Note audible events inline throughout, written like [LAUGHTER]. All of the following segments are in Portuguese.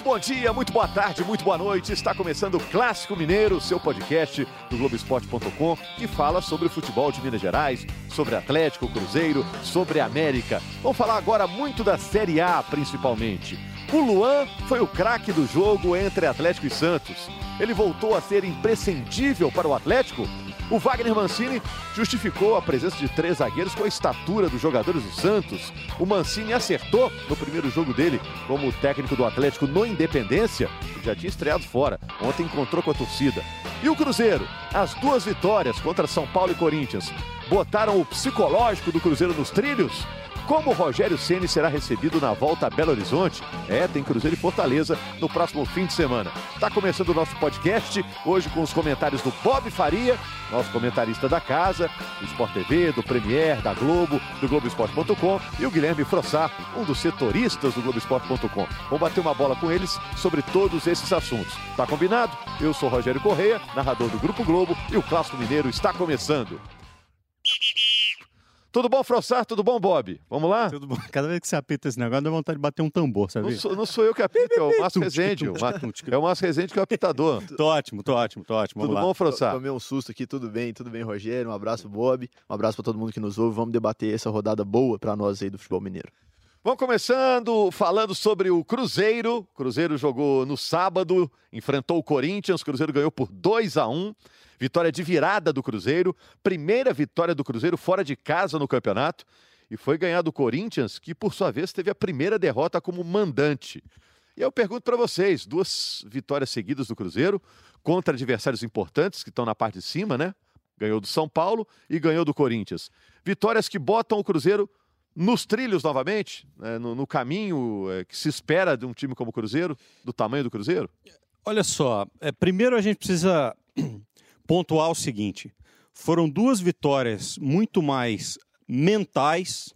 Muito bom dia, muito boa tarde, muito boa noite. Está começando o Clássico Mineiro, seu podcast do Globoesporte.com, que fala sobre o futebol de Minas Gerais, sobre Atlético, Cruzeiro, sobre América. Vamos falar agora muito da Série A, principalmente. O Luan foi o craque do jogo entre Atlético e Santos. Ele voltou a ser imprescindível para o Atlético o Wagner Mancini justificou a presença de três zagueiros com a estatura dos jogadores do Santos. O Mancini acertou no primeiro jogo dele como técnico do Atlético no Independência, que já tinha estreado fora. Ontem encontrou com a torcida. E o Cruzeiro? As duas vitórias contra São Paulo e Corinthians botaram o psicológico do Cruzeiro nos trilhos? Como Rogério Ceni será recebido na volta a Belo Horizonte? É, tem Cruzeiro e Fortaleza no próximo fim de semana. Está começando o nosso podcast, hoje com os comentários do Bob Faria, nosso comentarista da casa, do Sport TV, do Premier, da Globo, do Globoesporte.com e o Guilherme Frossar, um dos setoristas do Globoesporte.com. Vamos bater uma bola com eles sobre todos esses assuntos. Tá combinado? Eu sou Rogério Correia, narrador do Grupo Globo, e o Clássico Mineiro está começando. Tudo bom, Frossar? Tudo bom, Bob? Vamos lá? Tudo bom. Cada vez que você apita esse negócio, dá vontade de bater um tambor, sabe? Não sou, não sou eu que apito, é o Márcio Rezende. É o Márcio Rezende que é o apitador. [LAUGHS] tô ótimo, tô ótimo, tô ótimo. Vamos tudo lá. bom, Frossar? Tomei um susto aqui, tudo bem, tudo bem, Rogério. Um abraço, Bob. Um abraço para todo mundo que nos ouve. Vamos debater essa rodada boa para nós aí do futebol mineiro. Vamos começando falando sobre o Cruzeiro. Cruzeiro jogou no sábado, enfrentou o Corinthians. Cruzeiro ganhou por 2 a 1 Vitória de virada do Cruzeiro, primeira vitória do Cruzeiro fora de casa no campeonato. E foi ganhar do Corinthians, que por sua vez teve a primeira derrota como mandante. E eu pergunto para vocês: duas vitórias seguidas do Cruzeiro contra adversários importantes que estão na parte de cima, né? Ganhou do São Paulo e ganhou do Corinthians. Vitórias que botam o Cruzeiro nos trilhos novamente, né? no, no, caminho é, que se espera de um time como o Cruzeiro, do tamanho do Cruzeiro? Olha só, é, primeiro a gente precisa [CLEARS THROAT] pontuar o seguinte: foram duas vitórias muito mais mentais,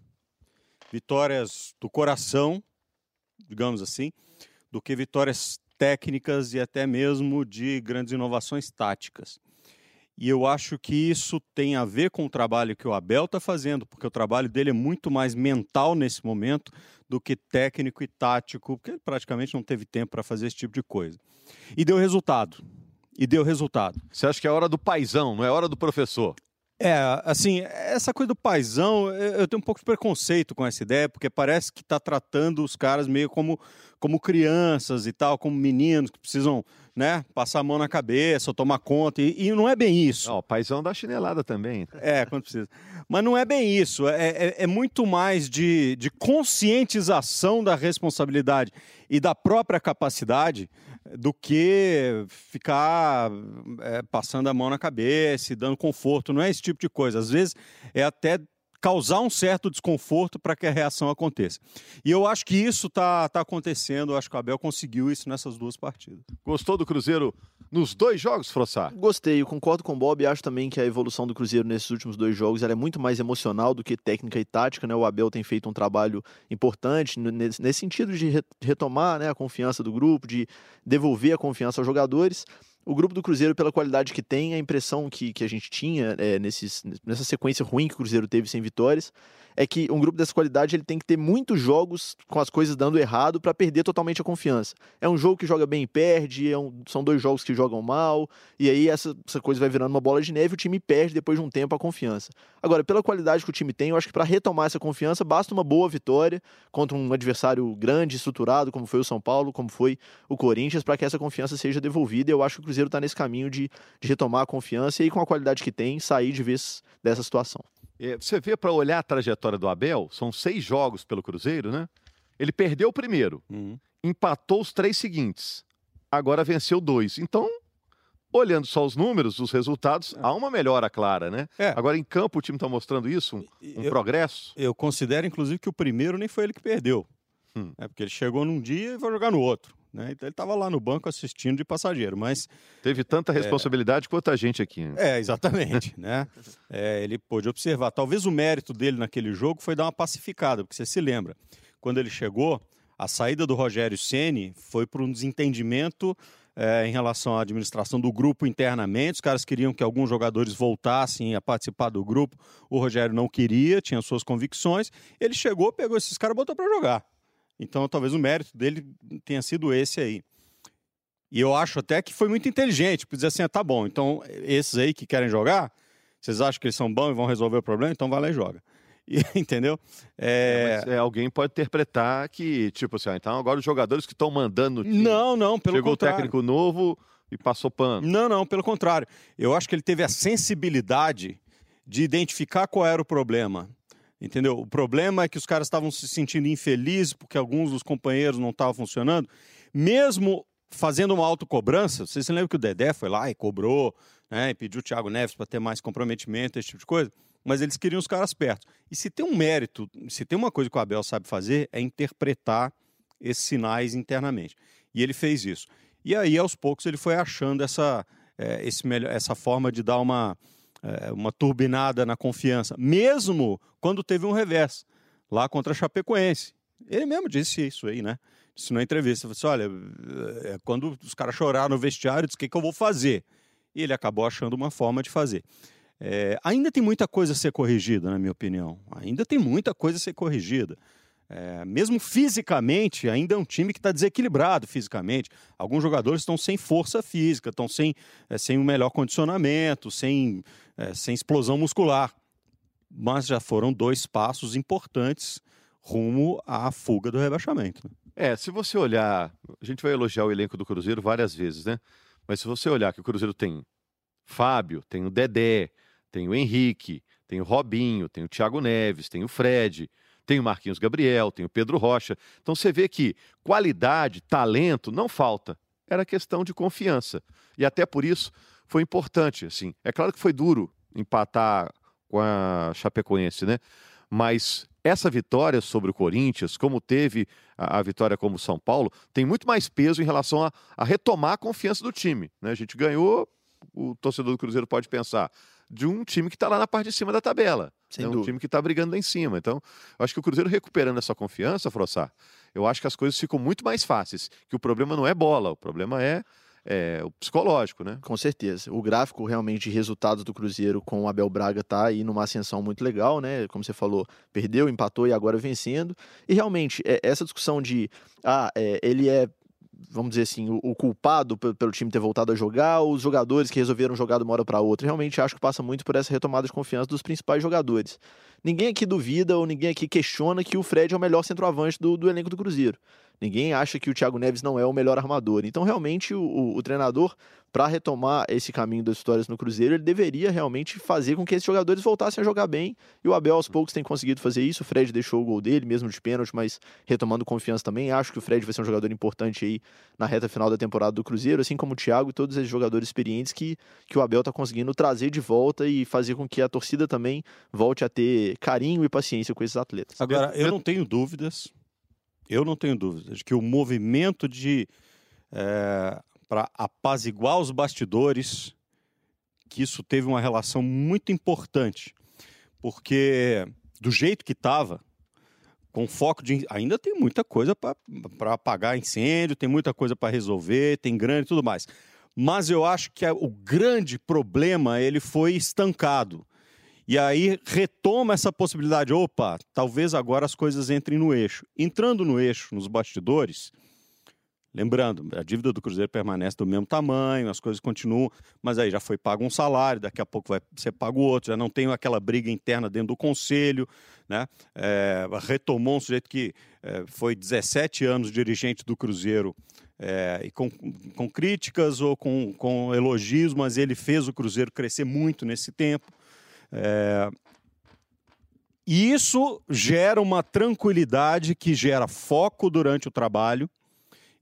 vitórias do coração, digamos assim, do que vitórias técnicas e até mesmo de grandes inovações táticas. E eu acho que isso tem a ver com o trabalho que o Abel está fazendo, porque o trabalho dele é muito mais mental nesse momento do que técnico e tático, porque ele praticamente não teve tempo para fazer esse tipo de coisa. E deu resultado e deu resultado. Você acha que é hora do paizão, não é hora do professor? É, assim, essa coisa do paizão, eu tenho um pouco de preconceito com essa ideia, porque parece que está tratando os caras meio como, como crianças e tal, como meninos que precisam, né, passar a mão na cabeça ou tomar conta, e, e não é bem isso. Não, o paizão dá chinelada também. É, quando precisa. Mas não é bem isso, é, é, é muito mais de, de conscientização da responsabilidade e da própria capacidade do que ficar é, passando a mão na cabeça e dando conforto. Não é esse tipo de coisa. Às vezes é até causar um certo desconforto para que a reação aconteça. E eu acho que isso está tá acontecendo, eu acho que o Abel conseguiu isso nessas duas partidas. Gostou do Cruzeiro nos dois jogos, Frossar? Gostei, eu concordo com o Bob e acho também que a evolução do Cruzeiro nesses últimos dois jogos é muito mais emocional do que técnica e tática, né? O Abel tem feito um trabalho importante nesse, nesse sentido de retomar né, a confiança do grupo, de devolver a confiança aos jogadores o grupo do Cruzeiro, pela qualidade que tem, a impressão que, que a gente tinha é, nesses, nessa sequência ruim que o Cruzeiro teve sem vitórias, é que um grupo dessa qualidade ele tem que ter muitos jogos com as coisas dando errado para perder totalmente a confiança. É um jogo que joga bem e perde, é um, são dois jogos que jogam mal, e aí essa, essa coisa vai virando uma bola de neve e o time perde depois de um tempo a confiança. Agora, pela qualidade que o time tem, eu acho que para retomar essa confiança basta uma boa vitória contra um adversário grande, estruturado, como foi o São Paulo, como foi o Corinthians, para que essa confiança seja devolvida. Eu acho que o Cruzeiro está nesse caminho de, de retomar a confiança e, com a qualidade que tem, sair de vez dessa situação. É, você vê para olhar a trajetória do Abel, são seis jogos pelo Cruzeiro, né? Ele perdeu o primeiro, uhum. empatou os três seguintes, agora venceu dois. Então, olhando só os números, os resultados, é. há uma melhora clara, né? É. Agora, em campo, o time está mostrando isso, um, um eu, progresso. Eu considero, inclusive, que o primeiro nem foi ele que perdeu. Hum. É porque ele chegou num dia e vai jogar no outro. Né? Então ele estava lá no banco assistindo de passageiro, mas... Teve tanta é, responsabilidade é, quanto a gente aqui. Né? É, exatamente. [LAUGHS] né? É, ele pôde observar. Talvez o mérito dele naquele jogo foi dar uma pacificada, porque você se lembra, quando ele chegou, a saída do Rogério Ceni foi por um desentendimento é, em relação à administração do grupo internamente. Os caras queriam que alguns jogadores voltassem a participar do grupo. O Rogério não queria, tinha suas convicções. Ele chegou, pegou esses caras e botou para jogar. Então, talvez o mérito dele tenha sido esse aí. E eu acho até que foi muito inteligente, por dizer assim, ah, tá bom, então esses aí que querem jogar, vocês acham que eles são bons e vão resolver o problema, então vai lá e joga. [LAUGHS] E, entendeu? É... É, alguém pode interpretar que, tipo assim, ah, então agora os jogadores que estão mandando time, Não, não, pelo chegou contrário. o técnico novo e passou pano. Não, não, pelo contrário. Eu acho que ele teve a sensibilidade de identificar qual era o problema. Entendeu? O problema é que os caras estavam se sentindo infelizes porque alguns dos companheiros não estavam funcionando. Mesmo fazendo uma autocobrança, vocês se lembram que o Dedé foi lá e cobrou, né, e pediu o Thiago Neves para ter mais comprometimento, esse tipo de coisa, mas eles queriam os caras perto. E se tem um mérito, se tem uma coisa que o Abel sabe fazer, é interpretar esses sinais internamente. E ele fez isso. E aí, aos poucos, ele foi achando essa, é, esse melhor, essa forma de dar uma, é, uma turbinada na confiança, mesmo quando teve um revés, lá contra a Chapecoense. Ele mesmo disse isso aí, né? Disse na entrevista, disse, olha, é, quando os caras choraram no vestiário, disse, o que, que eu vou fazer? E ele acabou achando uma forma de fazer. É, ainda tem muita coisa a ser corrigida, na minha opinião. Ainda tem muita coisa a ser corrigida. É, mesmo fisicamente, ainda é um time que está desequilibrado fisicamente. Alguns jogadores estão sem força física, estão sem, é, sem um melhor condicionamento, sem, é, sem explosão muscular. Mas já foram dois passos importantes rumo à fuga do rebaixamento. É, se você olhar, a gente vai elogiar o elenco do Cruzeiro várias vezes, né? Mas se você olhar que o Cruzeiro tem Fábio, tem o Dedé, tem o Henrique, tem o Robinho, tem o Thiago Neves, tem o Fred, tem o Marquinhos Gabriel, tem o Pedro Rocha. Então você vê que qualidade, talento não falta. Era questão de confiança. E até por isso foi importante, assim. É claro que foi duro empatar com a Chapecoense, né? Mas essa vitória sobre o Corinthians, como teve a, a vitória como São Paulo, tem muito mais peso em relação a, a retomar a confiança do time. Né? A gente ganhou, o torcedor do Cruzeiro pode pensar, de um time que está lá na parte de cima da tabela. Sem é um dúvida. time que está brigando lá em cima. Então, eu acho que o Cruzeiro recuperando essa confiança, Frossar, eu acho que as coisas ficam muito mais fáceis. Que o problema não é bola, o problema é, é o psicológico, né? Com certeza. O gráfico realmente de resultados do Cruzeiro com o Abel Braga tá aí numa ascensão muito legal, né? Como você falou, perdeu, empatou e agora vencendo. E realmente, é, essa discussão de ah, é, ele é vamos dizer assim, o, o culpado pe- pelo time ter voltado a jogar, os jogadores que resolveram jogar de uma hora para outra. Realmente acho que passa muito por essa retomada de confiança dos principais jogadores. Ninguém aqui duvida ou ninguém aqui questiona que o Fred é o melhor centroavante do, do elenco do Cruzeiro. Ninguém acha que o Thiago Neves não é o melhor armador. Então, realmente, o, o- o treinador, para retomar esse caminho das histórias no Cruzeiro, ele deveria realmente fazer com que esses jogadores voltassem a jogar bem. E o Abel, aos poucos, tem conseguido fazer isso. O Fred deixou o gol dele, mesmo de pênalti, mas retomando confiança também. Acho que o Fred vai ser um jogador importante aí na reta final da temporada do Cruzeiro, assim como o Thiago e todos esses jogadores experientes que, que o Abel está conseguindo trazer de volta e fazer com que a torcida também volte a ter carinho e paciência com esses atletas. Agora, eu não tenho dúvidas, eu não tenho dúvidas de que o movimento de para apaziguar os bastidores, que isso teve uma relação muito importante, porque do jeito que estava, com foco de ainda tem muita coisa para apagar incêndio, tem muita coisa para resolver, tem grande e tudo mais. Mas eu acho que o grande problema ele foi estancado. E aí retoma essa possibilidade. Opa, talvez agora as coisas entrem no eixo. Entrando no eixo, nos bastidores, lembrando, a dívida do Cruzeiro permanece do mesmo tamanho, as coisas continuam, mas aí já foi pago um salário, daqui a pouco vai ser pago outro, já não tem aquela briga interna dentro do conselho, né? É, retomou um sujeito que é, foi 17 anos dirigente do Cruzeiro. é, e com, com críticas ou com, com elogios, mas ele fez o Cruzeiro crescer muito nesse tempo. É, isso gera uma tranquilidade que gera foco durante o trabalho.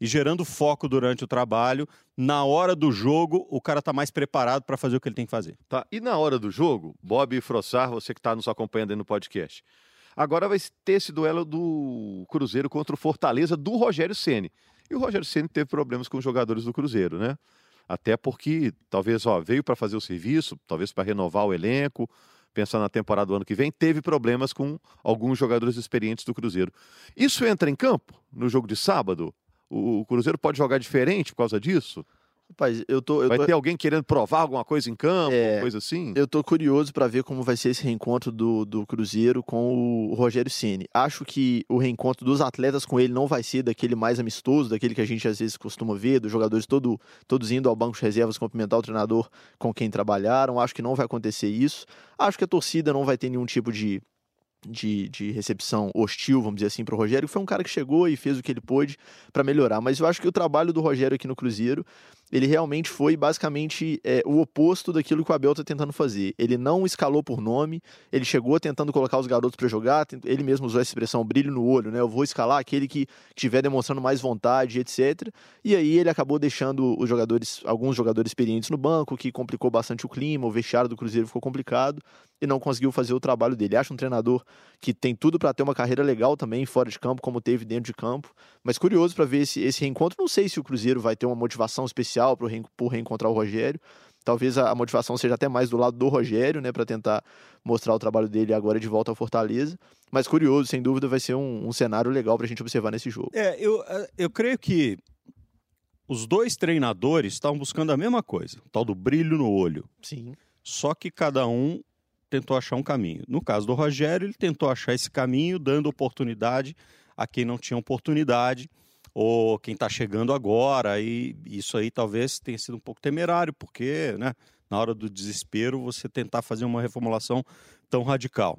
E gerando foco durante o trabalho, na hora do jogo, o cara está mais preparado para fazer o que ele tem que fazer. Tá. E na hora do jogo, Bob e Frossar, você que está nos acompanhando aí no podcast. Agora vai ter esse duelo do Cruzeiro contra o Fortaleza do Rogério Ceni. E o Rogério Ceni teve problemas com os jogadores do Cruzeiro, né? Até porque talvez ó, veio para fazer o serviço, talvez para renovar o elenco, pensar na temporada do ano que vem, teve problemas com alguns jogadores experientes do Cruzeiro. Isso entra em campo no jogo de sábado? O Cruzeiro pode jogar diferente por causa disso? Rapaz, eu tô. Eu Vai tô... ter alguém querendo provar alguma coisa em campo, É. coisa assim? Eu tô curioso para ver como vai ser esse reencontro do, do Cruzeiro com o Rogério Ceni. Acho que o reencontro dos atletas com ele não vai ser daquele mais amistoso, daquele que a gente às vezes costuma ver, dos jogadores todo, todos indo ao banco de reservas cumprimentar o treinador com quem trabalharam. Acho que não vai acontecer isso. Acho que a torcida não vai ter nenhum tipo de de, de recepção hostil, vamos dizer assim, para o Rogério. Foi um cara que chegou e fez o que ele pôde para melhorar. Mas eu acho que o trabalho do Rogério aqui no Cruzeiro, ele realmente foi basicamente é, o oposto daquilo que o Abel está tentando fazer. Ele não escalou por nome, ele chegou tentando colocar os garotos para jogar, ele mesmo usou essa expressão brilho no olho, né? Eu vou escalar aquele que estiver demonstrando mais vontade, etc. E aí ele acabou deixando os jogadores, alguns jogadores experientes no banco, que complicou bastante o clima, o vestiário do Cruzeiro ficou complicado e não conseguiu fazer o trabalho dele. Acho um treinador que tem tudo para ter uma carreira legal também fora de campo, como teve dentro de campo. Mas curioso para ver esse, esse reencontro. Não sei se o Cruzeiro vai ter uma motivação especial reen- por reencontrar o Rogério. Talvez a, a motivação seja até mais do lado do Rogério, né, para tentar mostrar o trabalho dele agora de volta ao Fortaleza. Mas curioso, sem dúvida, vai ser um, um cenário legal para a gente observar nesse jogo. É, eu, eu creio que os dois treinadores estavam buscando a mesma coisa, o tal do brilho no olho. Sim. Só que cada um tentou achar um caminho. No caso do Rogério, ele tentou achar esse caminho, dando oportunidade a quem não tinha oportunidade, ou quem está chegando agora. E isso aí talvez tenha sido um pouco temerário, porque né, na hora do desespero você tentar fazer uma reformulação tão radical.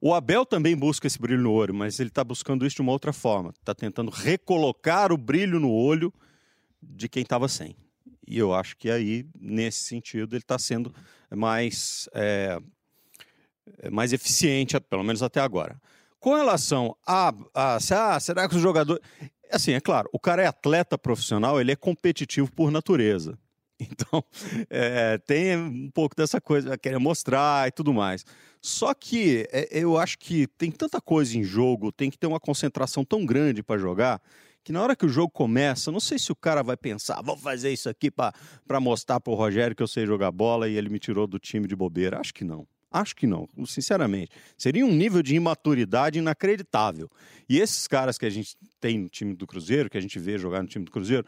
O Abel também busca esse brilho no olho, mas ele está buscando isso de uma outra forma. Está tentando recolocar o brilho no olho de quem estava sem. E eu acho que aí, nesse sentido, ele está sendo mais, é, mais eficiente, pelo menos até agora. Com relação a, a ah, será que os jogadores. Assim, é claro, o cara é atleta profissional, ele é competitivo por natureza. [LAUGHS] Então, é, tem um pouco dessa coisa, querer mostrar e tudo mais. Só que é, eu acho que tem tanta coisa em jogo, tem que ter uma concentração tão grande para jogar, que na hora que o jogo começa, não sei se o cara vai pensar, vou fazer isso aqui para mostrar pro Rogério que eu sei jogar bola e ele me tirou do time de bobeira. Acho que não. Acho que não, sinceramente. Seria um nível de imaturidade inacreditável. E esses caras que a gente tem no time do Cruzeiro, que a gente vê jogar no time do Cruzeiro,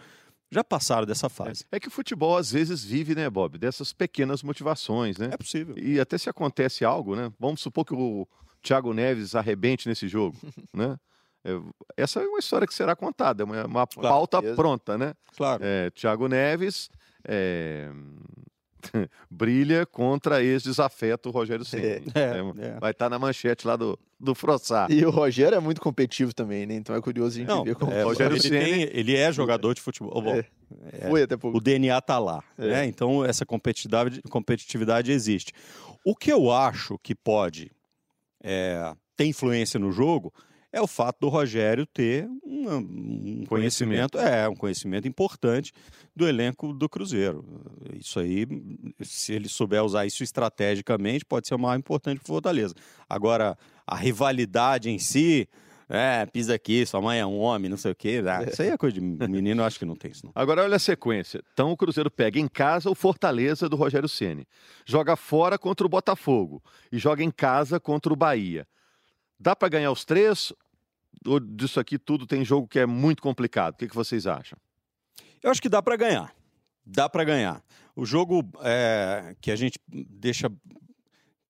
já passaram dessa fase. É que o futebol às vezes vive, né, Bob, dessas pequenas motivações, né? É possível. E até se acontece algo, né? Vamos supor que o Thiago Neves arrebente nesse jogo, [LAUGHS] né? É, essa é uma história que será contada, é uma, uma pauta certeza. pronta, né? Claro. É, Thiago Neves é, [LAUGHS] brilha contra ex-desafeto Rogério Ceni. É, É, é. Vai estar na manchete lá do, do Frossá. E o Rogério é muito competitivo também, né? Então é curioso a gente Não, ver como é, Rogério ele, Ceni- tem- ele é jogador de futebol. Bom, É. foi até pouco. o DNA tá lá, É. né? Então essa competitividade, competitividade existe. O que eu acho que pode é, ter influência no jogo é o fato do Rogério ter uma- um conhecimento, é um conhecimento importante do elenco do Cruzeiro. Isso aí, se ele souber usar isso estrategicamente, pode ser o mais importante para Fortaleza. Agora, a rivalidade em si, é, pisa aqui, sua mãe é um homem, não sei o quê. ah, isso aí é coisa de menino, eu acho que não tem isso não. Agora olha a sequência. Então o Cruzeiro pega em casa o Fortaleza do Rogério Ceni, joga fora contra o Botafogo e joga em casa contra o Bahia. Dá para ganhar os três? Ou disso aqui tudo tem jogo que é muito complicado? O que, que vocês acham? Eu acho que dá para ganhar. Dá para ganhar. O jogo é, que a gente deixa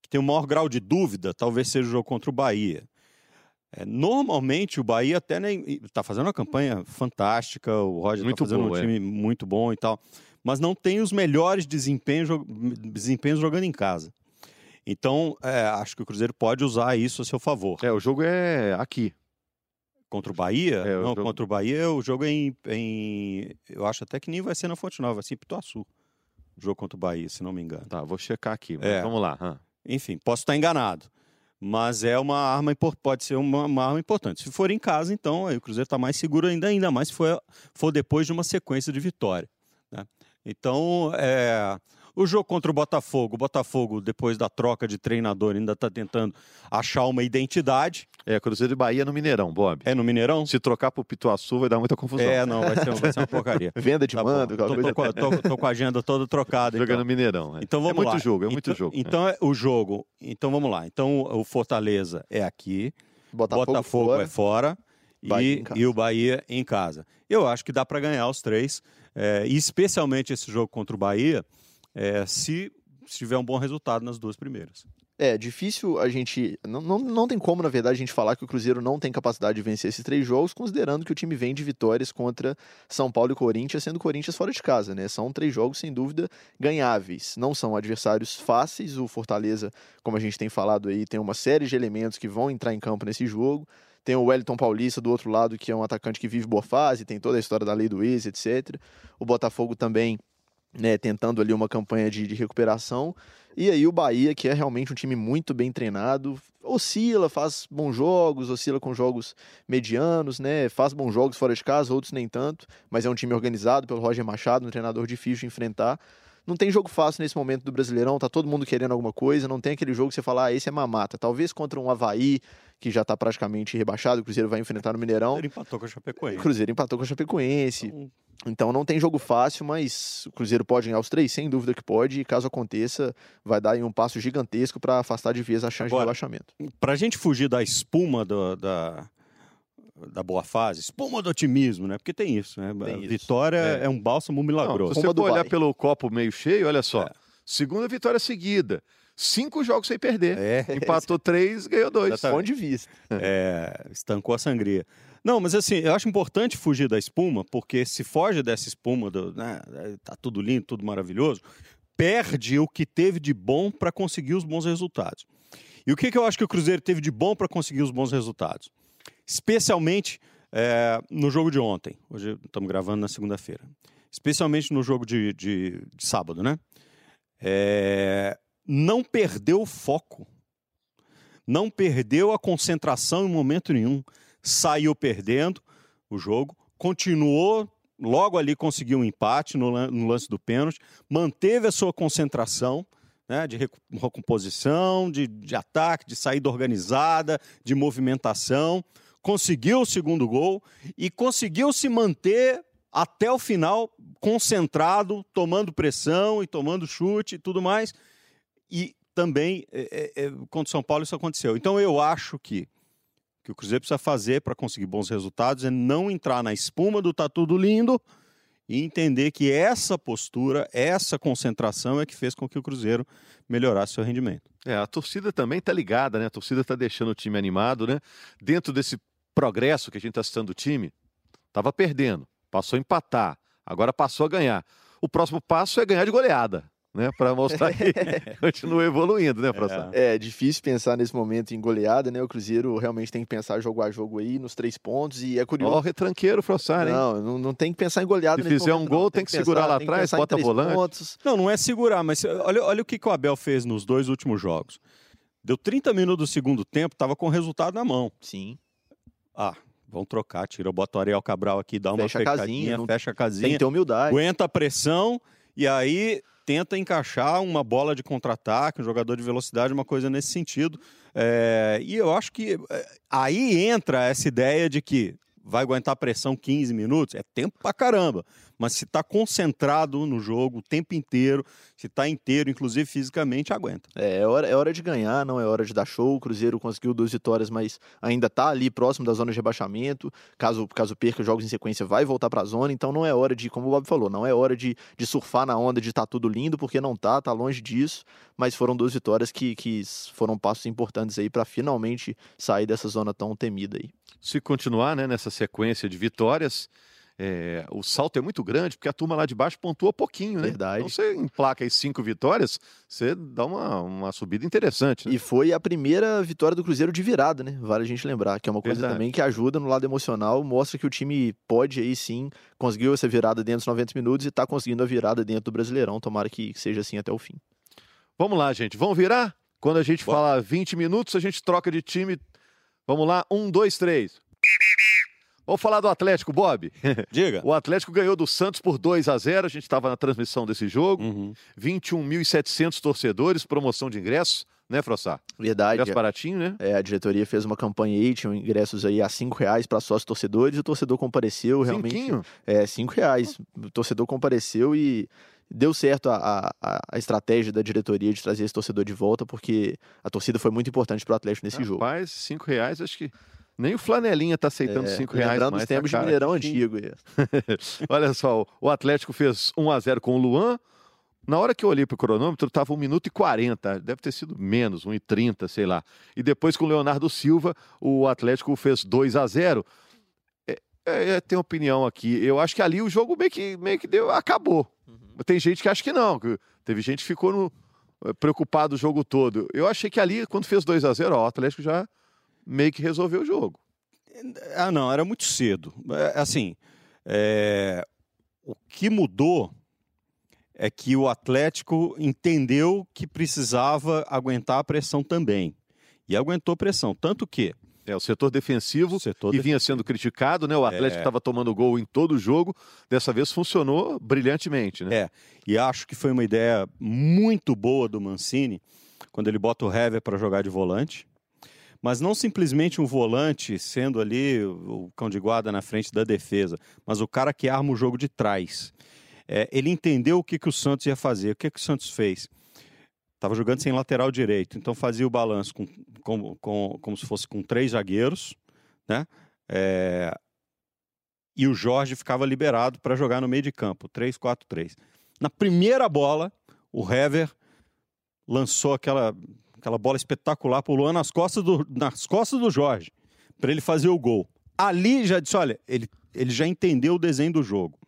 que tem o maior grau de dúvida, talvez seja o jogo contra o Bahia. É, normalmente o Bahia até está fazendo uma campanha fantástica, o Roger está fazendo boa, um é. time muito bom e tal, mas não tem os melhores desempenhos, desempenhos jogando em casa. Então, é, acho que o Cruzeiro pode usar isso a seu favor. É, o jogo é aqui. Contra o Bahia? É, o não, jogo- contra o Bahia o jogo é em, em- Eu acho até que nem vai ser na Fonte Nova, vai ser em Pituaçu. O jogo contra o Bahia, se não me engano. Tá, vou checar aqui. mas É. Vamos lá. hã. Enfim, posso estar enganado. Mas é uma arma pode ser uma, uma arma importante. Se for em casa, então aí o Cruzeiro está mais seguro ainda, ainda mais se for, for depois de uma sequência de vitória. né? Então, é, o jogo contra o Botafogo, o Botafogo, depois da troca de treinador, ainda está tentando achar uma identidade. É, Cruzeiro e Bahia no Mineirão, Bob. É no Mineirão? Se trocar pro Pituaçu vai dar muita confusão. É, não, vai ser, vai ser uma porcaria. [LAUGHS] Venda de Tá mando, tô, tô com a- tô- tô com a agenda toda trocada. Jogando Então, no Mineirão. é. então vamos é muito lá. jogo, é muito então, jogo. Então é o jogo. Então vamos lá. Então o Fortaleza é aqui, Botafogo, Botafogo fora. é fora e, e, o Bahia em casa. Eu acho que dá para ganhar os três, é, especialmente esse jogo contra o Bahia, é, se, se tiver um bom resultado nas duas primeiras. É, difícil a gente. Não, não, não tem como, na verdade, a gente falar que o Cruzeiro não tem capacidade de vencer esses três jogos, considerando que o time vem de vitórias contra São Paulo e Corinthians, sendo Corinthians fora de casa, né? São três jogos, sem dúvida, ganháveis. Não são adversários fáceis. O Fortaleza, como a gente tem falado aí, tem uma série de elementos que vão entrar em campo nesse jogo. Tem o Wellington Paulista do outro lado, que é um atacante que vive boa fase, tem toda a história da lei do ex, etc. O Botafogo também né, tentando ali uma campanha de, de, recuperação. E aí o Bahia, que é realmente um time muito bem treinado, oscila, faz bons jogos, oscila com jogos medianos, né? Faz bons jogos fora de casa, outros nem tanto, mas é um time organizado pelo Roger Machado, um treinador difícil de enfrentar. Não tem jogo fácil nesse momento do Brasileirão, tá todo mundo querendo alguma coisa, não tem aquele jogo que você fala, ah, esse é mamata. Talvez contra um Havaí, que já está praticamente rebaixado, o Cruzeiro vai enfrentar no Mineirão. O Cruzeiro empatou com a Chapecoense. O Cruzeiro empatou com a Chapecoense. Então... então não tem jogo fácil, mas o Cruzeiro pode ganhar os três, sem dúvida que pode, e caso aconteça, vai dar um passo gigantesco para afastar de vez a chance Agora, de rebaixamento. Para a gente fugir da espuma do, da, da boa fase, espuma do otimismo, né? Porque tem isso, né? Tem vitória é. é. um bálsamo milagroso. Não, se você for olhar pelo copo meio cheio, olha só. É. Segunda vitória seguida cinco jogos sem perder. É. Empatou três, ganhou dois. Ponto de vista. É, estancou a sangria. Não, mas assim, eu acho importante fugir da espuma, porque se foge dessa espuma, do, né, tá tudo lindo, tudo maravilhoso, perde o que teve de bom para conseguir os bons resultados. E o que, que eu acho que o Cruzeiro teve de bom para conseguir os bons resultados? Especialmente é, no jogo de ontem. Hoje estamos gravando na segunda-feira. Especialmente no jogo de, de, de sábado, né? É, não perdeu o foco, não perdeu a concentração em momento nenhum. Saiu perdendo o jogo, continuou, logo ali conseguiu um empate no, lance do pênalti, manteve a sua concentração. Né, de recomposição, de, de ataque, de saída organizada, de movimentação, conseguiu o segundo gol e conseguiu se manter até o final concentrado, tomando pressão e tomando chute e tudo mais e também é, é, é, contra o São Paulo isso aconteceu. Então eu acho que que o Cruzeiro precisa fazer para conseguir bons resultados é não entrar na espuma do tá tudo lindo e entender que essa postura, essa concentração é que fez com que o Cruzeiro melhorasse seu rendimento. É, a torcida também está ligada, né? A torcida está deixando o time animado, né? Dentro desse progresso que a gente está citando o time, estava perdendo, passou a empatar, agora passou a ganhar. O próximo passo é ganhar de goleada né? Para mostrar que [LAUGHS] continua evoluindo, né, professor? É. é difícil pensar nesse momento em goleada, né? O Cruzeiro realmente tem que pensar jogo a jogo aí, nos três pontos, e é curioso. Ó, o retranqueiro, Frossar, hein? Não, não, não, tem que pensar em goleada Se fizer momento, um gol, tem, tem, que segurar lá atrás, bota volante. Pontos. Não, não é segurar, mas olha, olha o que, que o Abel fez nos dois últimos jogos. Deu 30 minutos do segundo tempo, tava com o resultado na mão. Sim. Ah, vão trocar, tira, bota o Ariel Cabral aqui, dá uma fecha a casinha, não... fecha a casinha. Tem que ter humildade. Aguenta a pressão e aí tenta encaixar uma bola de contra-ataque, um jogador de velocidade, uma coisa nesse sentido. É, e eu acho que é, aí entra essa ideia de que vai aguentar pressão 15 minutos, é tempo pra caramba. Mas se está concentrado no jogo o tempo inteiro, se está inteiro, inclusive fisicamente, aguenta. É, é hora, é hora de ganhar, não é hora de dar show. O Cruzeiro conseguiu duas vitórias, mas ainda está ali próximo da zona de rebaixamento. Caso, caso perca jogos em sequência, vai voltar para a zona. Então não é hora de, como o Bob falou, não é hora de, de surfar na onda de tá tudo lindo, porque não tá, tá longe disso. Mas foram duas vitórias que, que foram passos importantes aí para finalmente sair dessa zona tão temida aí. Se continuar né, nessa sequência de vitórias, é, o salto é muito grande, porque a turma lá de baixo pontua pouquinho, né? Verdade. Então você emplaca aí cinco vitórias, você dá uma, uma subida interessante. Né? E foi a primeira vitória do Cruzeiro de virada, né? Vale a gente lembrar, que é uma coisa Verdade. também que ajuda no lado emocional, mostra que o time pode aí sim, conseguiu essa virada dentro dos 90 minutos e está conseguindo a virada dentro do Brasileirão. Tomara que seja assim até o fim. Vamos lá, gente. Vamos virar? Quando a gente fala 20 minutos, a gente troca de time. Vamos lá, um, dois, três. Vamos falar do Atlético, Bob. [LAUGHS] Diga. O Atlético ganhou do Santos por 2 a 0 A gente estava na transmissão desse jogo. Uhum. 21.700 torcedores, promoção de ingressos, né, Frossá? Verdade. Ingresso baratinho, né? É, a diretoria fez uma campanha aí, tinham ingressos aí a 5 reais para sócios torcedores e o torcedor compareceu realmente. Cinquinho? É, 5 reais. O torcedor compareceu e deu certo a, a, a, estratégia da diretoria de trazer esse torcedor de volta, porque a torcida foi muito importante para o Atlético nesse Rapaz, jogo. Rapaz, cinco reais, acho que Nem o Flanelinha tá aceitando 5 é, reais lembrando mais. os tempos de. Mineirão antigo. é. [LAUGHS] Olha só, o Atlético fez 1 a 0 com o Luan. Na hora que eu olhei pro cronômetro, tava 1 minuto e 40. Deve ter sido menos, 1 e 30, sei lá. E depois com o Leonardo Silva, o Atlético fez 2 a 0 é, é, Tem opinião aqui. Eu acho que ali o jogo meio que, meio que deu, acabou. Tem gente que acha que não. que teve gente que ficou no, eh, preocupado o jogo todo. Eu achei que ali, quando fez 2 a 0 ó, o Atlético já meio que resolveu o jogo. Ah, não, era muito cedo. É, assim, é, o que mudou é que o Atlético entendeu que precisava aguentar a pressão também. E aguentou pressão. Tanto que. É, o setor defensivo O setor que vinha sendo criticado, né? O Atlético estava tomando gol em todo o jogo. Dessa vez funcionou brilhantemente, né? É, e acho que foi uma ideia muito boa do Mancini quando ele bota o Hever para jogar de volante. Mas não simplesmente um volante sendo ali o cão de guarda na frente da defesa, mas o cara que arma o jogo de trás. É, ele entendeu o que, que o Santos ia fazer. O que, que o Santos fez? Estava jogando sem lateral direito, então fazia o balanço com, com, com, como se fosse com três zagueiros, né? É, e o Jorge ficava liberado para jogar no meio de campo, 3-4-3. Na primeira bola, o Hever lançou aquela, aquela bola espetacular para o Luan nas costas do, nas costas do Jorge, para ele fazer o gol. Ali já disse: olha, ele, ele já entendeu o desenho do jogo.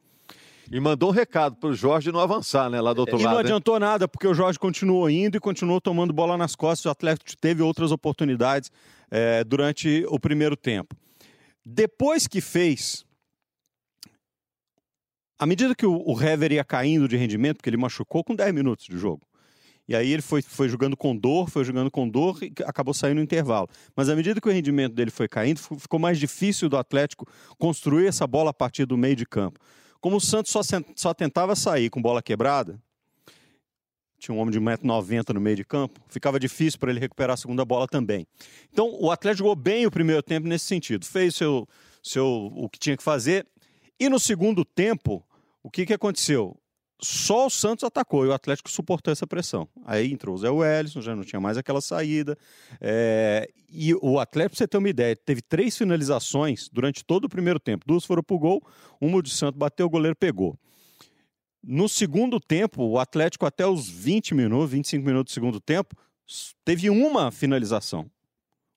E mandou um recado pro Jorge não avançar, né? Lá do outro E lado. não né? adiantou nada, porque o Jorge continuou indo e continuou tomando bola nas costas. O Atlético teve outras oportunidades eh, durante o primeiro tempo. Depois que fez, à medida que o, o Hever ia caindo de rendimento, porque ele machucou com 10 minutos de jogo. E aí ele foi, foi jogando com dor, foi jogando com dor e acabou saindo no intervalo. Mas à medida que o rendimento dele foi caindo, ficou- mais difícil do Atlético construir essa bola a partir do meio de campo. Como o Santos só, só tentava sair com bola quebrada, tinha um homem de 1,90m no meio de campo, ficava difícil para ele recuperar a segunda bola também. Então o Atlético jogou bem o primeiro tempo nesse sentido, fez seu, seu, o que tinha que fazer. E no segundo tempo, o que, que aconteceu? Só o Santos atacou e o Atlético suportou essa pressão. Aí entrou o Zé Wellison, já não tinha mais aquela saída. É, e o Atlético, pra você ter uma ideia, teve três finalizações durante todo o primeiro tempo. Duas foram pro gol, uma de Santos bateu, o goleiro pegou. No segundo tempo, o Atlético, até os 20 minutos, 25 minutos do segundo tempo, teve uma finalização.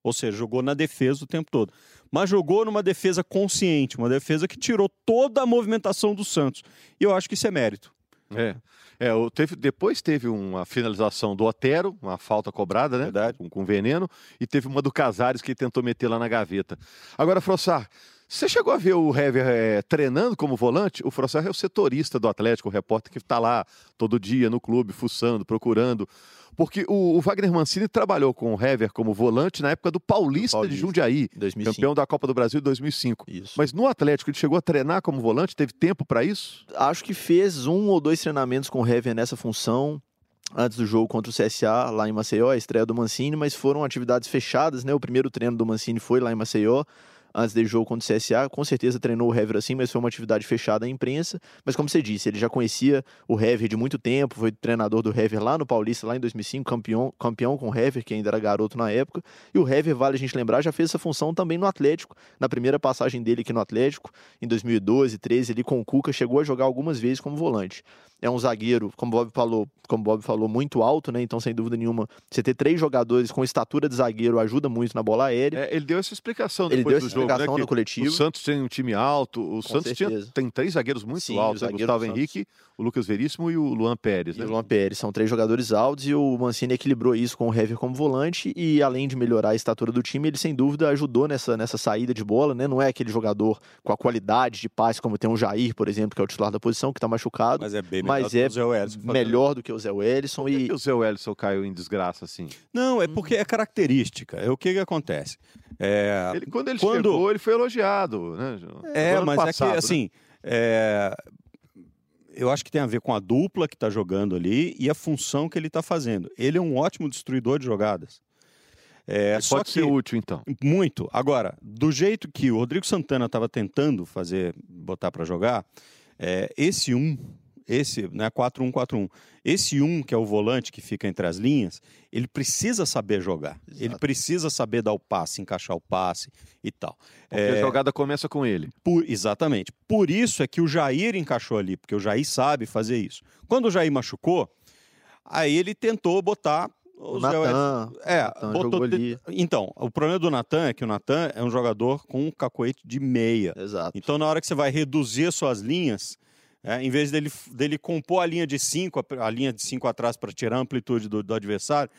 Ou seja, jogou na defesa o tempo todo. Mas jogou numa defesa consciente, uma defesa que tirou toda a movimentação do Santos. E eu acho que isso é mérito. É. É, teve, depois teve uma finalização do Otero, uma falta cobrada, né? Verdade. Com, com veneno, e teve uma do Casares que tentou meter lá na gaveta. Agora, Frossar, você chegou a ver o Hever eh, treinando como volante? O Frossar é o setorista do Atlético, o repórter que está lá todo dia no clube, fuçando, procurando. Porque o, o Wagner Mancini trabalhou com o Hever como volante na época do Paulista, Paulista, de Jundiaí, 2005. campeão da Copa do Brasil em 2005. Isso. Mas no Atlético ele chegou a treinar como volante? Teve tempo para isso? acho que fez um ou dois treinamentos com o Hever nessa função antes do jogo contra o CSA lá em Maceió, a estreia do Mancini, mas foram atividades fechadas, né? O primeiro treino do Mancini foi lá em Maceió. Antes do jogo contra o CSA, com certeza treinou o Hever assim, mas foi uma atividade fechada à imprensa. Mas como você disse, ele já conhecia o Hever de muito tempo, foi treinador do Hever lá no Paulista, lá em 2005, campeão, campeão com o Hever, que ainda era garoto na época. E o Hever, vale a gente lembrar, já fez essa função também no Atlético, na primeira passagem dele aqui no Atlético, em 2012, 13, ele com o Cuca chegou a jogar algumas vezes como volante. É um zagueiro, como o Bob falou, como Bob falou, muito alto, né? Então, sem dúvida nenhuma, você ter três jogadores com estatura de zagueiro ajuda muito na bola aérea. É, ele deu essa explicação ele depois deu do essa jogo, explicação né? no que coletivo. O Santos tem um time alto, o Santos tinha, tem três zagueiros muito Sim, altos, os né? zagueiros Gustavo do Santos. Henrique, o Lucas Veríssimo e o Luan Pérez, E né? o Luan Pérez são três jogadores altos e o Mancini equilibrou isso com o Hever como volante e além de melhorar a estatura do time, ele sem dúvida ajudou nessa, nessa saída de bola, né? Não é aquele jogador com a qualidade de passe como tem o Jair, por exemplo, que é o titular da posição, que tá machucado, Mas é bem Mas é do melhor do que o Zé Wellison Por que, e que o Zé Wellison caiu em desgraça assim? Não, é porque é característica. É o que, que acontece. É, Ele, quando ele Quando- chegou, ele foi elogiado, né? É, mas passado, é né? que, assim, é, eu acho que tem a ver com a dupla que está jogando ali e a função que ele está fazendo. Ele é um ótimo destruidor de jogadas. É, pode que, ser útil, então. muito. Agora, do jeito que o Rodrigo Santana estava tentando fazer, botar para jogar, é, esse um, esse, né, 4-1-4-1. Esse 1, que é o volante que fica entre as linhas, ele precisa saber jogar. Exato. Ele precisa saber dar o passe, encaixar o passe e tal. Porque É, a jogada começa com ele. por- exatamente. Por isso é que o Jair encaixou ali, porque o Jair sabe fazer isso. Quando o Jair machucou, aí ele tentou botar O Natan, É, botou ali. Então, o problema do Natan é que o Natan é um jogador com um cacoete de meia. Exato. Então, na hora que você vai reduzir as suas linhas, é, em vez dele, dele compor a linha de 5, a, a linha de 5 atrás para tirar a amplitude do, do adversário,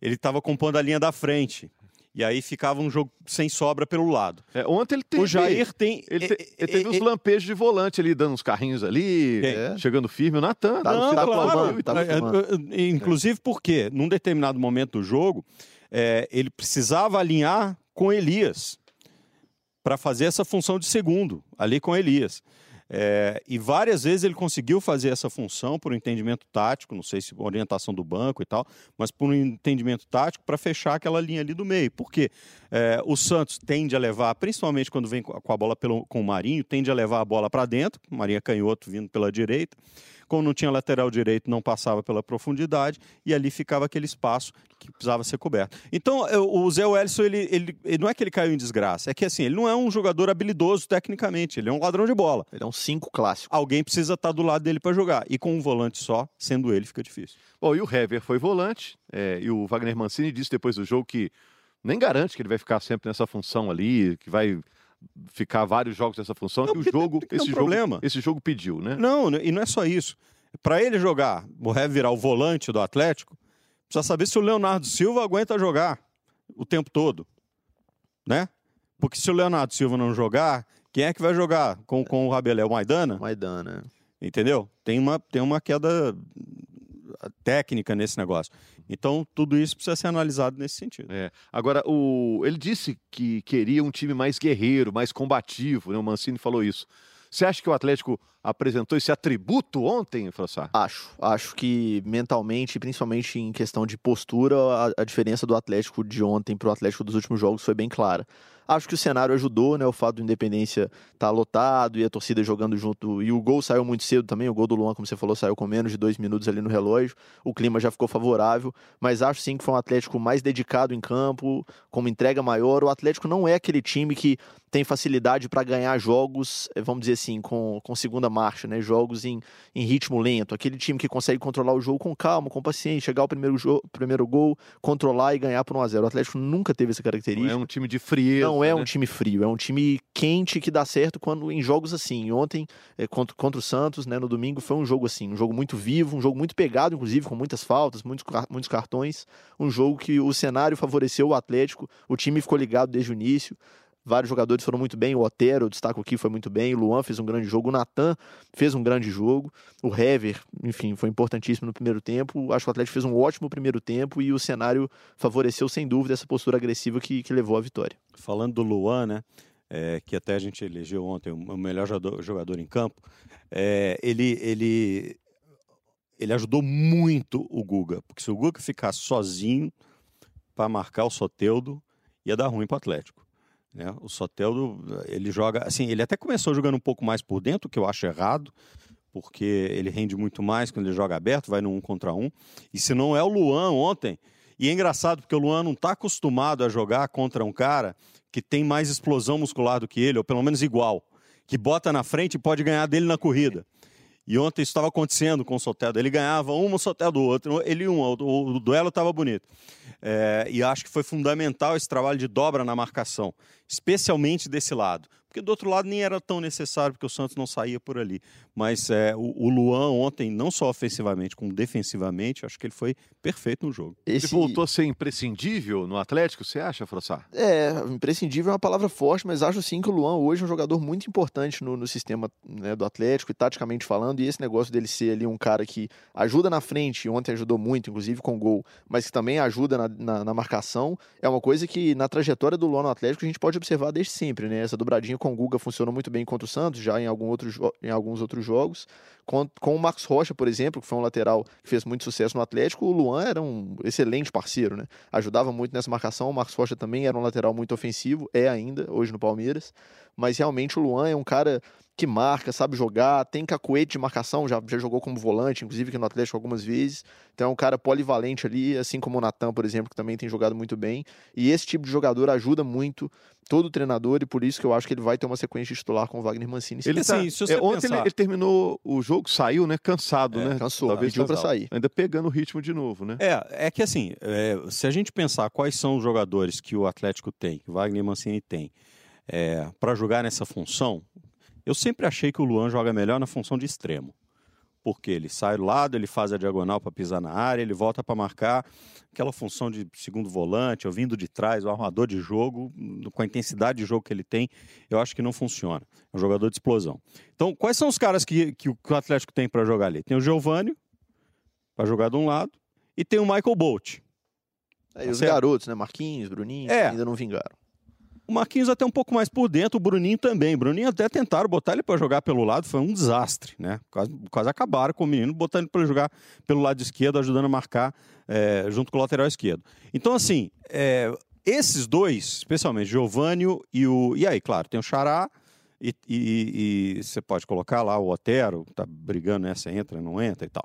ele estava compondo a linha da frente. E aí ficava um jogo sem sobra pelo lado. É, ontem ele teve. O Jair tem. Ele, te- ele teve é- uns lampejos de volante ali, dando uns carrinhos ali, é, chegando firme. O Natan. Tá, não, tá claro, tá. É, é, é, Inclusive porque, num determinado momento do jogo, é, ele precisava alinhar com Elias para fazer essa função de segundo, ali com Elias. É, e várias vezes ele conseguiu fazer essa função por um entendimento tático, não sei se orientação do banco e tal, mas por um entendimento tático para fechar aquela linha ali do meio. Porque é, o Santos tende a levar, principalmente quando vem com a bola pelo, com o Marinho, tende a levar a bola para dentro, Marinho é canhoto vindo pela direita. Como não tinha lateral direito, não passava pela profundidade e ali ficava aquele espaço que precisava ser coberto. Então, o Zé Wellison, ele, ele, ele- não é que ele caiu em desgraça, é que assim, ele não é um jogador habilidoso tecnicamente, ele é um ladrão de bola. Ele é um 5 clássico. Alguém precisa estar do lado dele para jogar. E com um volante só, sendo ele, fica difícil. Bom, e o Hever foi volante, é, e o Wagner Mancini disse depois do jogo que nem garante que ele vai ficar sempre nessa função ali, que vai ficar vários jogos nessa função, Não, que o tem- jogo, tem um esse jogo, problema. esse jogo pediu, né? Não, e não é só isso. Para ele jogar, o Hever virar o volante do Atlético, precisa saber se o Leonardo Silva aguenta jogar o tempo todo, né? Porque se o Leonardo Silva não jogar, quem é que vai jogar com, com o Rabelé? O Maidana? Maidana. Entendeu? Tem uma, tem uma queda uh, técnica nesse negócio. Então, tudo isso precisa ser analisado nesse sentido. É. Agora, o... ele disse que queria um time mais guerreiro, mais combativo, né? O Mancini falou isso. Você acha que o Atlético apresentou esse atributo ontem, François? Acho. Acho que mentalmente, principalmente em questão de postura, a, a diferença do Atlético de ontem para o Atlético dos últimos jogos foi bem clara. Acho que o cenário ajudou, né? O fato do Independência estar lotado e a torcida jogando junto. E o gol saiu muito cedo também. O gol do Luan, como você falou, saiu com menos de dois minutos ali no relógio. O clima já ficou favorável. Mas acho sim que foi um Atlético mais dedicado em campo, com uma entrega maior. O Atlético não é aquele time que tem facilidade para ganhar jogos, eh, vamos dizer assim, com, com segunda marcha, né? Jogos em, em ritmo lento. Aquele time que consegue controlar o jogo com calma, com paciência, chegar ao primeiro, jo- primeiro gol, controlar e ganhar por 1 a 0 O Atlético nunca teve essa Não característica. é um time de frieza. Não é um né? time frio, é um time quente que dá certo quando em jogos assim. Ontem, eh, contra, contra o Santos, né, no domingo, foi um jogo assim, um jogo muito vivo, um jogo muito pegado, inclusive, com muitas faltas, muitos, muitos cartões. Um jogo que o cenário favoreceu o Atlético, o time ficou ligado desde o início. Vários jogadores foram muito bem, o Otero, destaco aqui, foi muito bem, o Luan fez um grande jogo, o Natan fez um grande jogo, o Hever, enfim, foi importantíssimo no primeiro tempo. Acho que o Atlético fez um ótimo primeiro tempo e o cenário favoreceu, sem dúvida, essa postura agressiva que, que levou à vitória. Falando do Luan, né? é, que até a gente elegeu ontem o melhor jogador, em campo, é, ele, ele, ele ajudou muito o Guga. Porque se o Guga ficasse sozinho para marcar o Soteudo, ia dar ruim para o Atlético. Né? O Soteldo, ele joga, assim, ele até começou jogando um pouco mais por dentro, que eu acho errado, porque ele rende muito mais quando ele joga aberto, vai no um contra um. E se não é o Luan ontem, e é engraçado porque o Luan não está acostumado a jogar contra um cara que tem mais explosão muscular do que ele, ou pelo menos igual, que bota na frente e pode ganhar dele na corrida. E ontem estava acontecendo com o Soteldo. Ele ganhava um, o Soteldo do outro, ele um, o, o duelo estava bonito. É, e acho que foi fundamental esse trabalho de dobra na marcação, especialmente desse lado. Porque do outro lado nem era tão necessário, porque o Santos não saía por ali. Mas é, o, o Luan ontem, não só ofensivamente, como defensivamente, acho que ele foi perfeito no jogo. Ele Esse... voltou a ser imprescindível no Atlético, você acha, François? É, imprescindível é uma palavra forte, mas acho sim que o Luan hoje é um jogador muito importante no, no sistema né, do Atlético e taticamente falando, e esse negócio dele ser ali um cara que ajuda na frente, ontem ajudou muito, inclusive com gol, mas que também ajuda na, na, na marcação, é uma coisa que na trajetória do Luan no Atlético a gente pode observar desde sempre, né? Essa dobradinha com o Guga funcionou muito bem contra o Santos, já em, algum outro, em alguns outros jogos. Com, com o Marcos Rocha, por exemplo, que foi um lateral que fez muito sucesso no Atlético, o Luan era um excelente parceiro, né? Ajudava muito nessa marcação. O Marcos Rocha também era um lateral muito ofensivo, é ainda, hoje no Palmeiras. Mas realmente o Luan é um cara que marca, sabe jogar, tem cacuete de marcação, já, já jogou como volante, inclusive aqui no Atlético algumas vezes. Então é um cara polivalente ali, assim como o Natan, por exemplo, que também tem jogado muito bem. E esse tipo de jogador ajuda muito todo treinador e por isso que eu acho que ele vai ter uma sequência titular com o Wagner Mancini. Ele assim, tá, é, ontem pensar... ele, ele, terminou o jogo, saiu, né? Cansado, é, né? Cansou, Talvez pediu para sair. Ainda pegando o ritmo de novo, né? É, é que assim, é, se a gente pensar quais são os jogadores que o Atlético tem, que o Wagner Mancini tem, é, para jogar nessa função, eu sempre achei que o Luan joga melhor na função de extremo. Porque ele sai do lado, ele faz a diagonal para pisar na área, ele volta para marcar. Aquela função de segundo volante, ou vindo de trás, o armador de jogo, com a intensidade de jogo que ele tem, eu acho que não funciona. É um jogador de explosão. Então, quais são os caras que, que o Atlético tem para jogar ali? Tem o Giovanni, para jogar de um lado, e tem o Michael Bolt. É, e os garotos, né? Marquinhos, Bruninho, é. ainda não vingaram. O Marquinhos até um pouco mais por dentro, o Bruninho também. O Bruninho até tentaram botar ele para jogar pelo lado, foi um desastre, né? Quase, quase acabaram com o menino, botando ele para jogar pelo lado esquerdo, ajudando a marcar é, junto com o lateral esquerdo. Então, assim, é, esses dois, especialmente Giovanni e o. E aí, claro, tem o Xará. E, e, e você pode colocar lá o Otero, tá brigando nessa, entra, não entra e tal.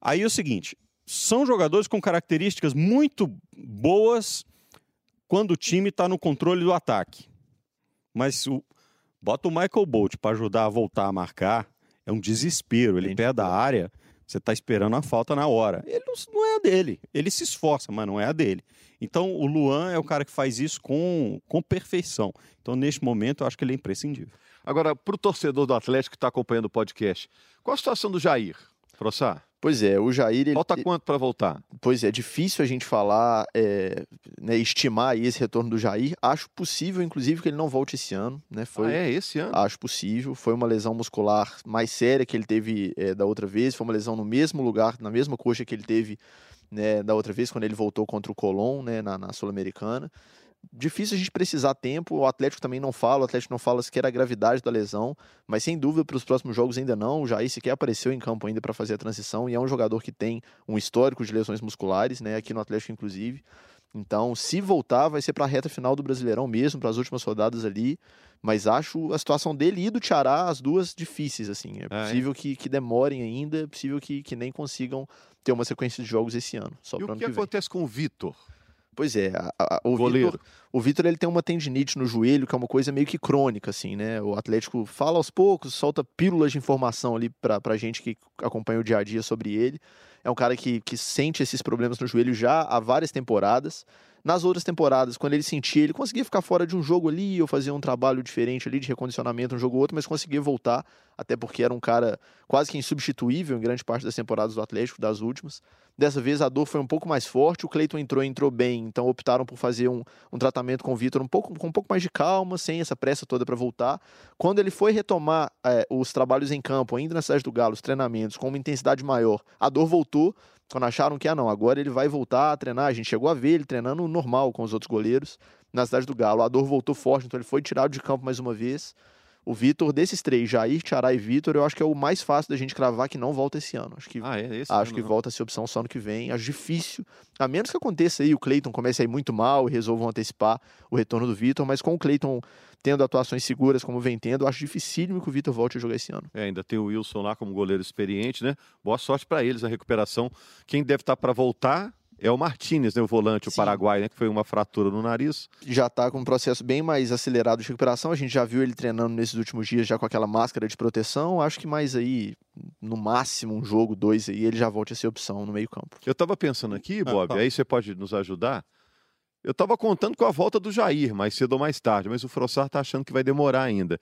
Aí é o seguinte: são jogadores com características muito boas quando o time está no controle do ataque. Mas o, bota o Michael Bolt para ajudar a voltar a marcar, é um desespero. Ele pé da área, você está esperando a falta na hora. Ele não, não, é a dele. Ele se esforça, mas não é a dele. Então o Luan é o cara que faz isso com, com perfeição. Então, neste momento, eu acho que ele é imprescindível. Agora, para o torcedor do Atlético que está acompanhando o podcast, qual a situação do Jair, Frossá? Pois é, o Jair. Ele, Falta quanto para voltar? Pois é, difícil a gente falar, é, né, estimar esse retorno do Jair. Acho possível, inclusive, que ele não volte esse ano. Né? Foi, ah, é esse ano? Acho possível. Foi uma lesão muscular mais séria que ele teve é, da outra vez. Foi uma lesão no mesmo lugar, na mesma coxa que ele teve né, da outra vez, quando ele voltou contra o Colón, né, na, na Sul-Americana difícil a gente precisar tempo. O Atlético também não fala, o Atlético não fala sequer a gravidade da lesão, mas sem dúvida para os próximos jogos ainda não. O Jair sequer apareceu em campo ainda para fazer a transição e é um jogador que tem um histórico de lesões musculares, né? Aqui no Atlético, inclusive. Então, se voltar, vai ser para a reta final do Brasileirão mesmo, para as últimas rodadas ali. Mas acho a situação dele e do Tiará, as duas difíceis, assim. É possível é, é. Que, que demorem ainda, é possível que, que nem consigam ter uma sequência de jogos esse ano. Só e o que, que acontece com o Vitor? Pois é, a, a, o Vitor, o Vitor ele tem uma tendinite no joelho, que é uma coisa meio que crônica, assim, né? O Atlético fala aos poucos, solta pílulas de informação ali pra, pra gente que acompanha o dia a dia sobre ele. É um cara que, que sente esses problemas no joelho já há várias temporadas. Nas outras temporadas, quando ele sentia, ele conseguia ficar fora de um jogo ali, ou fazer um trabalho diferente ali de recondicionamento, um jogo ou outro, mas conseguia voltar, até porque era um cara quase que insubstituível em grande parte das temporadas do Atlético, das últimas. Dessa vez a dor foi um pouco mais forte, o Cleiton entrou entrou bem, então optaram por fazer um, um tratamento com o Vitor um pouco, com um pouco mais de calma, sem essa pressa toda para voltar. Quando ele foi retomar é, os trabalhos em campo, ainda na cidade do Galo, os treinamentos, com uma intensidade maior, a dor voltou, quando acharam que, ah, não, agora ele vai voltar a treinar. A gente chegou a ver ele treinando normal com os outros goleiros na cidade do Galo. A dor voltou forte, então ele foi tirado de campo mais uma vez. O Vitor, desses três, Jair, Tiará e Vitor, eu acho que é o mais fácil da gente cravar que não volta esse ano. Acho que, ah, é esse acho ano, que não. volta a ser opção só ano que vem. Acho difícil. A menos que aconteça aí, o Cleiton comece a ir muito mal e resolvam antecipar o retorno do Vitor, mas com o Cleiton tendo atuações seguras como vem tendo, acho dificílimo que o Vitor volte a jogar esse ano. É, ainda tem o Wilson lá como goleiro experiente, né? Boa sorte para eles a recuperação. Quem deve estar tá para voltar é o Martinez, né, o volante, Sim. o Paraguai, né, que foi uma fratura no nariz. Já está com um processo bem mais acelerado de recuperação. A gente já viu ele treinando nesses últimos dias já com aquela máscara de proteção. Acho que mais aí, no máximo, um jogo, dois aí, ele já volte a ser opção no meio-campo. Eu estava pensando aqui, ah, Bob, ah, aí você pode nos ajudar. Eu estava contando com a volta do Jair, mais cedo ou mais tarde, mas o Frossar está achando que vai demorar ainda.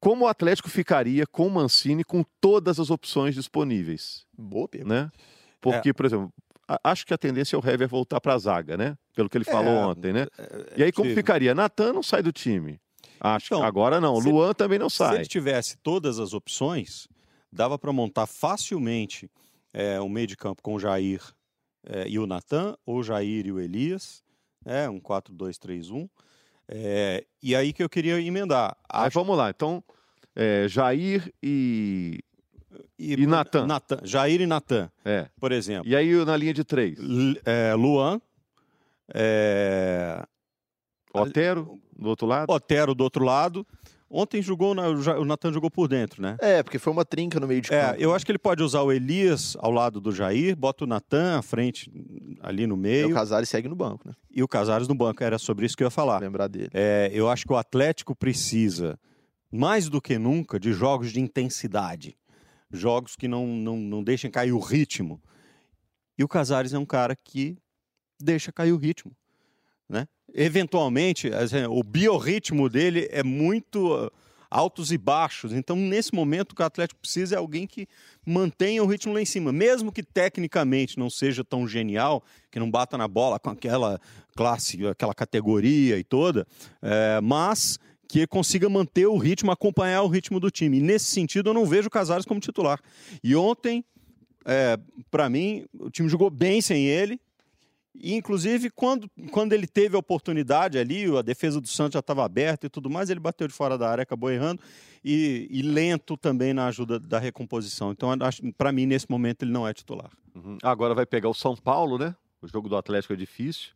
Como o Atlético ficaria com o Mancini com todas as opções disponíveis? Boa pergunta. Né? Porque, é. por exemplo, acho que a tendência é o Hever voltar para a zaga, né? Pelo que ele falou é, ontem, né? É, é, e aí como ficaria? Natan não sai do time. Acho então, agora não. Se, Luan também não sai. Se ele tivesse todas as opções, dava para montar facilmente é, um meio de campo com o Jair é, e o Natan, ou Jair e o Elias, é, um 4-2-3-1. É, e aí que eu queria emendar. Acho... vamos lá, então, é, Jair e e, e Natan. Natan. Jair e Natan, é. por exemplo. E aí na linha de três? L é, Luan, é... Otero, do outro lado. Otero do outro lado. Ontem jogou, na, o Natan jogou por dentro, né? É, porque foi uma trinca no meio de É, campo. eu acho que ele pode usar o Elias ao lado do Jair, bota o Natan à frente, ali no E meio, o Casares segue no banco, né? e o Casares no banco. Era sobre isso que eu ia falar. Lembrar dele. É, eu acho que o Atlético precisa, mais do que nunca, de jogos de intensidade. Jogos que não, não, não deixem cair o ritmo. E o Casares é um cara que deixa cair o ritmo. Né? Eventualmente, o biorritmo dele é muito uh, altos e baixos. Então, nesse momento, o que o Atlético precisa é alguém que mantenha o ritmo lá em cima. Mesmo que tecnicamente não seja tão genial, que não bata na bola com aquela classe, aquela categoria e toda, é, mas que consiga manter o ritmo, acompanhar o ritmo do time. E nesse sentido, eu não vejo o Casares como titular. E ontem, é, para mim, o time jogou bem sem ele. E, inclusive, quando, quando ele teve a oportunidade ali, a defesa do Santos já estava aberta e tudo mais, ele bateu de fora da área, acabou errando. E, e lento também na ajuda da recomposição. Então, para mim, nesse momento, ele não é titular. Uhum. Agora vai pegar o São Paulo, né? O jogo do Atlético é difícil.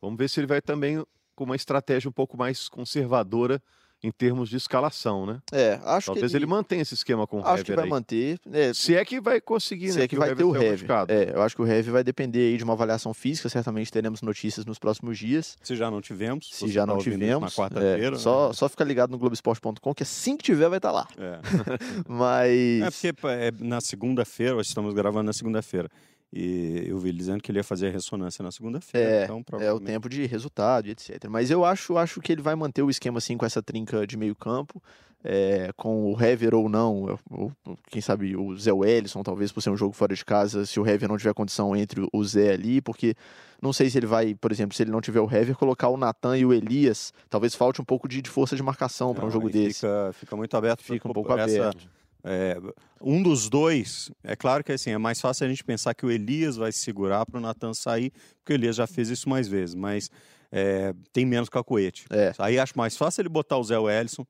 Vamos ver se ele vai também com uma estratégia um pouco mais conservadora em termos de escalação, né? É, acho Talvez que ele, mantenha esse esquema com o Acho que vai aí. manter. É, Se é que vai conseguir, se né? é que porque vai ter o saiu Heavy. machucado. É, eu acho que o Heavy vai depender aí de uma avaliação física. Certamente teremos notícias nos próximos dias. Se já não tivemos. Se já tá não tivemos, Na quarta-feira. é, só, né? só ficar ligado no Globoesporte.com que assim que tiver vai estar lá. É. [LAUGHS] Mas É porque é na segunda-feira, estamos gravando na segunda-feira. E eu vi ele dizendo que ele ia fazer a ressonância na segunda-feira. É, então, é o provavelmente- tempo de resultado, e etc. Mas eu acho, acho que ele vai manter o esquema assim com essa trinca de meio campo, é, com o Hever ou não, ou, quem sabe o Zé Wellison, talvez por ser um jogo fora de casa, se o Hever não tiver condição entre o Zé ali, porque não sei se ele vai, por exemplo, se ele não tiver o Hever, colocar o Natan e o Elias, talvez falte um pouco de, de força de marcação para um jogo desse. Fica, fica muito aberto. Fica um pouco essa- aberto. É, um dos dois, é claro que assim, é mais fácil a gente pensar que o Elias vai se segurar para o Natan sair, porque o Elias já fez isso mais vezes, mas é, tem menos cacoete. É. Aí acho mais fácil ele botar o Zé Wellison,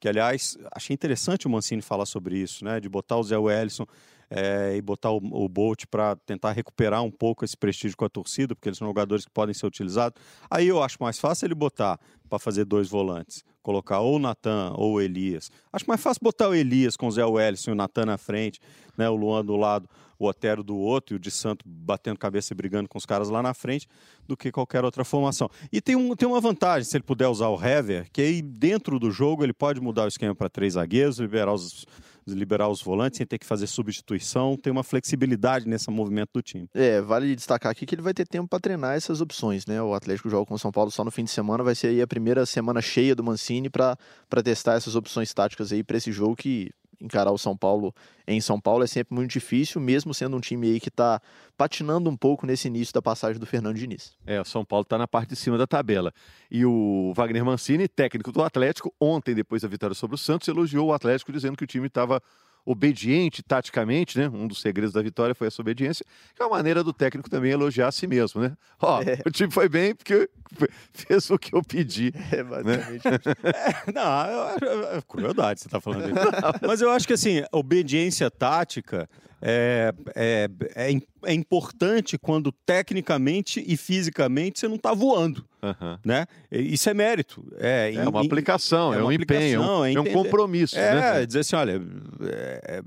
que aliás, achei interessante o Mancini falar sobre isso, né? De botar o Zé Wellison é, e botar o, o Bolt para tentar recuperar um pouco esse prestígio com a torcida, porque eles são jogadores que podem ser utilizados. Aí eu acho mais fácil ele botar para fazer dois volantes, colocar ou o Natan ou o Elias. Acho mais fácil botar o Elias com o Zé Wellison e o Natan na frente, né? O Luan do lado, o Otero do outro e o de Santo batendo cabeça e brigando com os caras lá na frente, do que qualquer outra formação. E tem, um, tem uma vantagem, se ele puder usar o Hever, que aí dentro do jogo ele pode mudar o esquema para três zagueiros, liberar os, liberar os volantes sem ter que fazer substituição, tem uma flexibilidade nesse movimento do time. É, vale destacar aqui que ele vai ter tempo para treinar essas opções, né? O Atlético joga com o São Paulo só no fim de semana, vai ser aí a primeira semana cheia do Mancini para testar essas opções táticas aí para esse jogo que encarar o São Paulo em São Paulo é sempre muito difícil, mesmo sendo um time aí que está patinando um pouco nesse início da passagem do Fernando Diniz. É, o São Paulo está na parte de cima da tabela. E o Wagner Mancini, técnico do Atlético, ontem, depois da vitória sobre o Santos, elogiou o Atlético dizendo que o time estava obediente taticamente, né? Um dos segredos da vitória foi essa obediência, que é uma maneira do técnico também elogiar a si mesmo, né? Ó, É. o time foi bem porque [LAUGHS] fez o que eu pedi. [LAUGHS] É, basicamente. Não, eu- eu- é crueldade você está falando isso. [LAUGHS] Mas eu acho que assim, obediência tática é, é, é, é importante quando tecnicamente e fisicamente você não está voando. Aham. Né? Isso é mérito. É, É uma aplicação, é, é um empenho, é um- é é um compromisso, É, né? dizer assim, olha, é, é,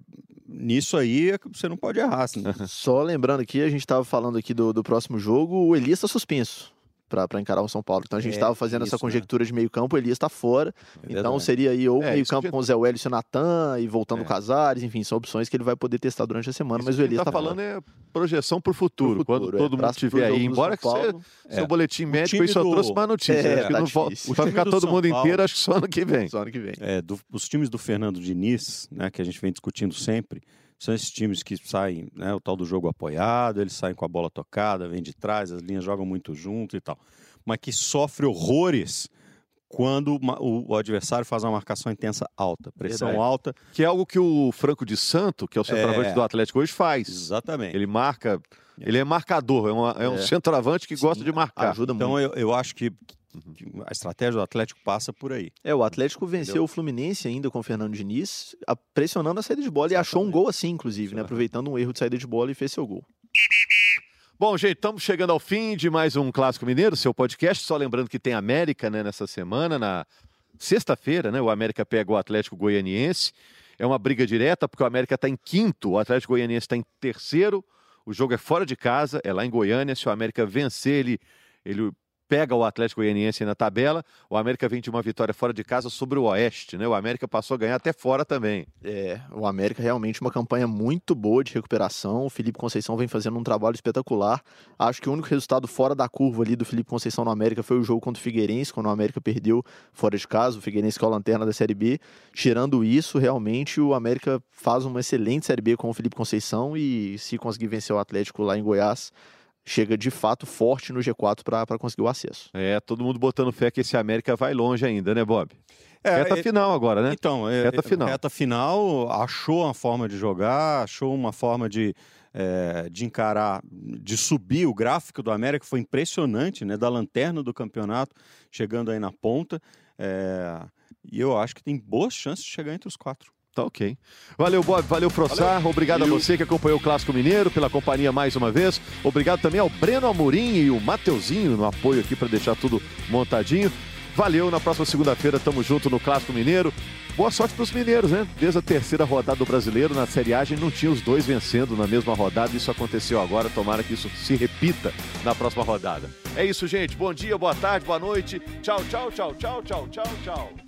nisso aí você não pode errar. assim. Só lembrando aqui, a gente estava falando aqui do, do próximo jogo, o Elias está suspenso para encarar o São Paulo. Então a gente É, estava fazendo essa isso, né? conjectura de meio campo, o Elias está fora. É então seria aí ou É, meio isso campo com o Zé Wellison e o Natan e voltando É. o Casares, enfim, são opções que ele vai poder testar durante a semana, Isso mas o que Elias ele está tá falando é projeção para o futuro, Pro quando futuro, é. todo mundo jogo aí. do Embora que você, seu É. boletim médico time aí só do- trouxe uma notícia. É, tá não vo- difícil. vai ficar time do todo mundo Paulo- inteiro, acho que só ano que vem. Só ano que vem. É, do- os times do Fernando Diniz, né, que a gente vem discutindo sempre, são esses times que saem, né, o tal do jogo apoiado, eles saem com a bola tocada, vêm de trás, as linhas jogam muito junto e tal. Mas que sofre horrores quando o adversário faz uma marcação intensa alta, pressão Verdade. alta. Que é algo que o Franco de Santo, que é o centroavante É. do Atlético hoje, faz. Exatamente. Ele marca, ele é marcador, é, uma- é um É. centroavante que gosta de marcar. Ajuda Então muito. eu, eu acho que, que a estratégia do Atlético passa por aí. É, o Atlético venceu Entendeu? o Fluminense ainda com o Fernando Diniz, a- pressionando a saída de bola e achou um gol assim, inclusive, né? Exatamente. Aproveitando um erro de saída de bola e fez seu gol. Bom, gente, estamos chegando ao fim de mais um Clássico Mineiro, seu podcast. Só lembrando que tem América né, nessa semana, na sexta-feira, né? O América pega o Atlético Goianiense. É uma briga direta, porque o América está em quinto, o Atlético Goianiense está em terceiro. O jogo é fora de casa, é lá em Goiânia. Se o América vencer, ele, ele pega o Atlético Goianiense na tabela. O América vem de uma vitória fora de casa sobre o Oeste, né? O América passou a ganhar até fora também. É, o América realmente uma campanha muito boa de recuperação. O Felipe Conceição vem fazendo um trabalho espetacular. Acho que o único resultado fora da curva ali do Felipe Conceição no América foi o jogo contra o Figueirense, quando o América perdeu fora de casa, o Figueirense que é a lanterna da Série B. Tirando isso, realmente o América faz uma excelente Série B com o Felipe Conceição e se conseguir vencer o Atlético lá em Goiás, chega de fato forte no G4 para conseguir o acesso. É, todo mundo botando fé que esse América vai longe ainda, né, Bob? É, reta é, final agora, né? Então, é, reta final. Reta final, achou uma forma de jogar, achou uma forma de, é, de encarar, de subir o gráfico do América, foi impressionante, né? Da lanterna do campeonato, chegando aí na ponta. É, e eu acho que tem boas chances de chegar entre os quatro. Tá ok. Valeu, Bob. Valeu, Frossar. Obrigado Valeu. a você que acompanhou o Clássico Mineiro, pela companhia mais uma vez. Obrigado também ao Breno Amorim e o Mateuzinho no apoio aqui para deixar tudo montadinho. Valeu, na próxima segunda-feira tamo junto no Clássico Mineiro. Boa sorte para os mineiros, né? Desde a terceira rodada do Brasileiro, na Série A, a gente não tinha os dois vencendo na mesma rodada. Isso aconteceu agora. Tomara que isso se repita na próxima rodada. É isso, gente. Bom dia, boa tarde, boa noite. Tchau, tchau, tchau, tchau, tchau, tchau, tchau.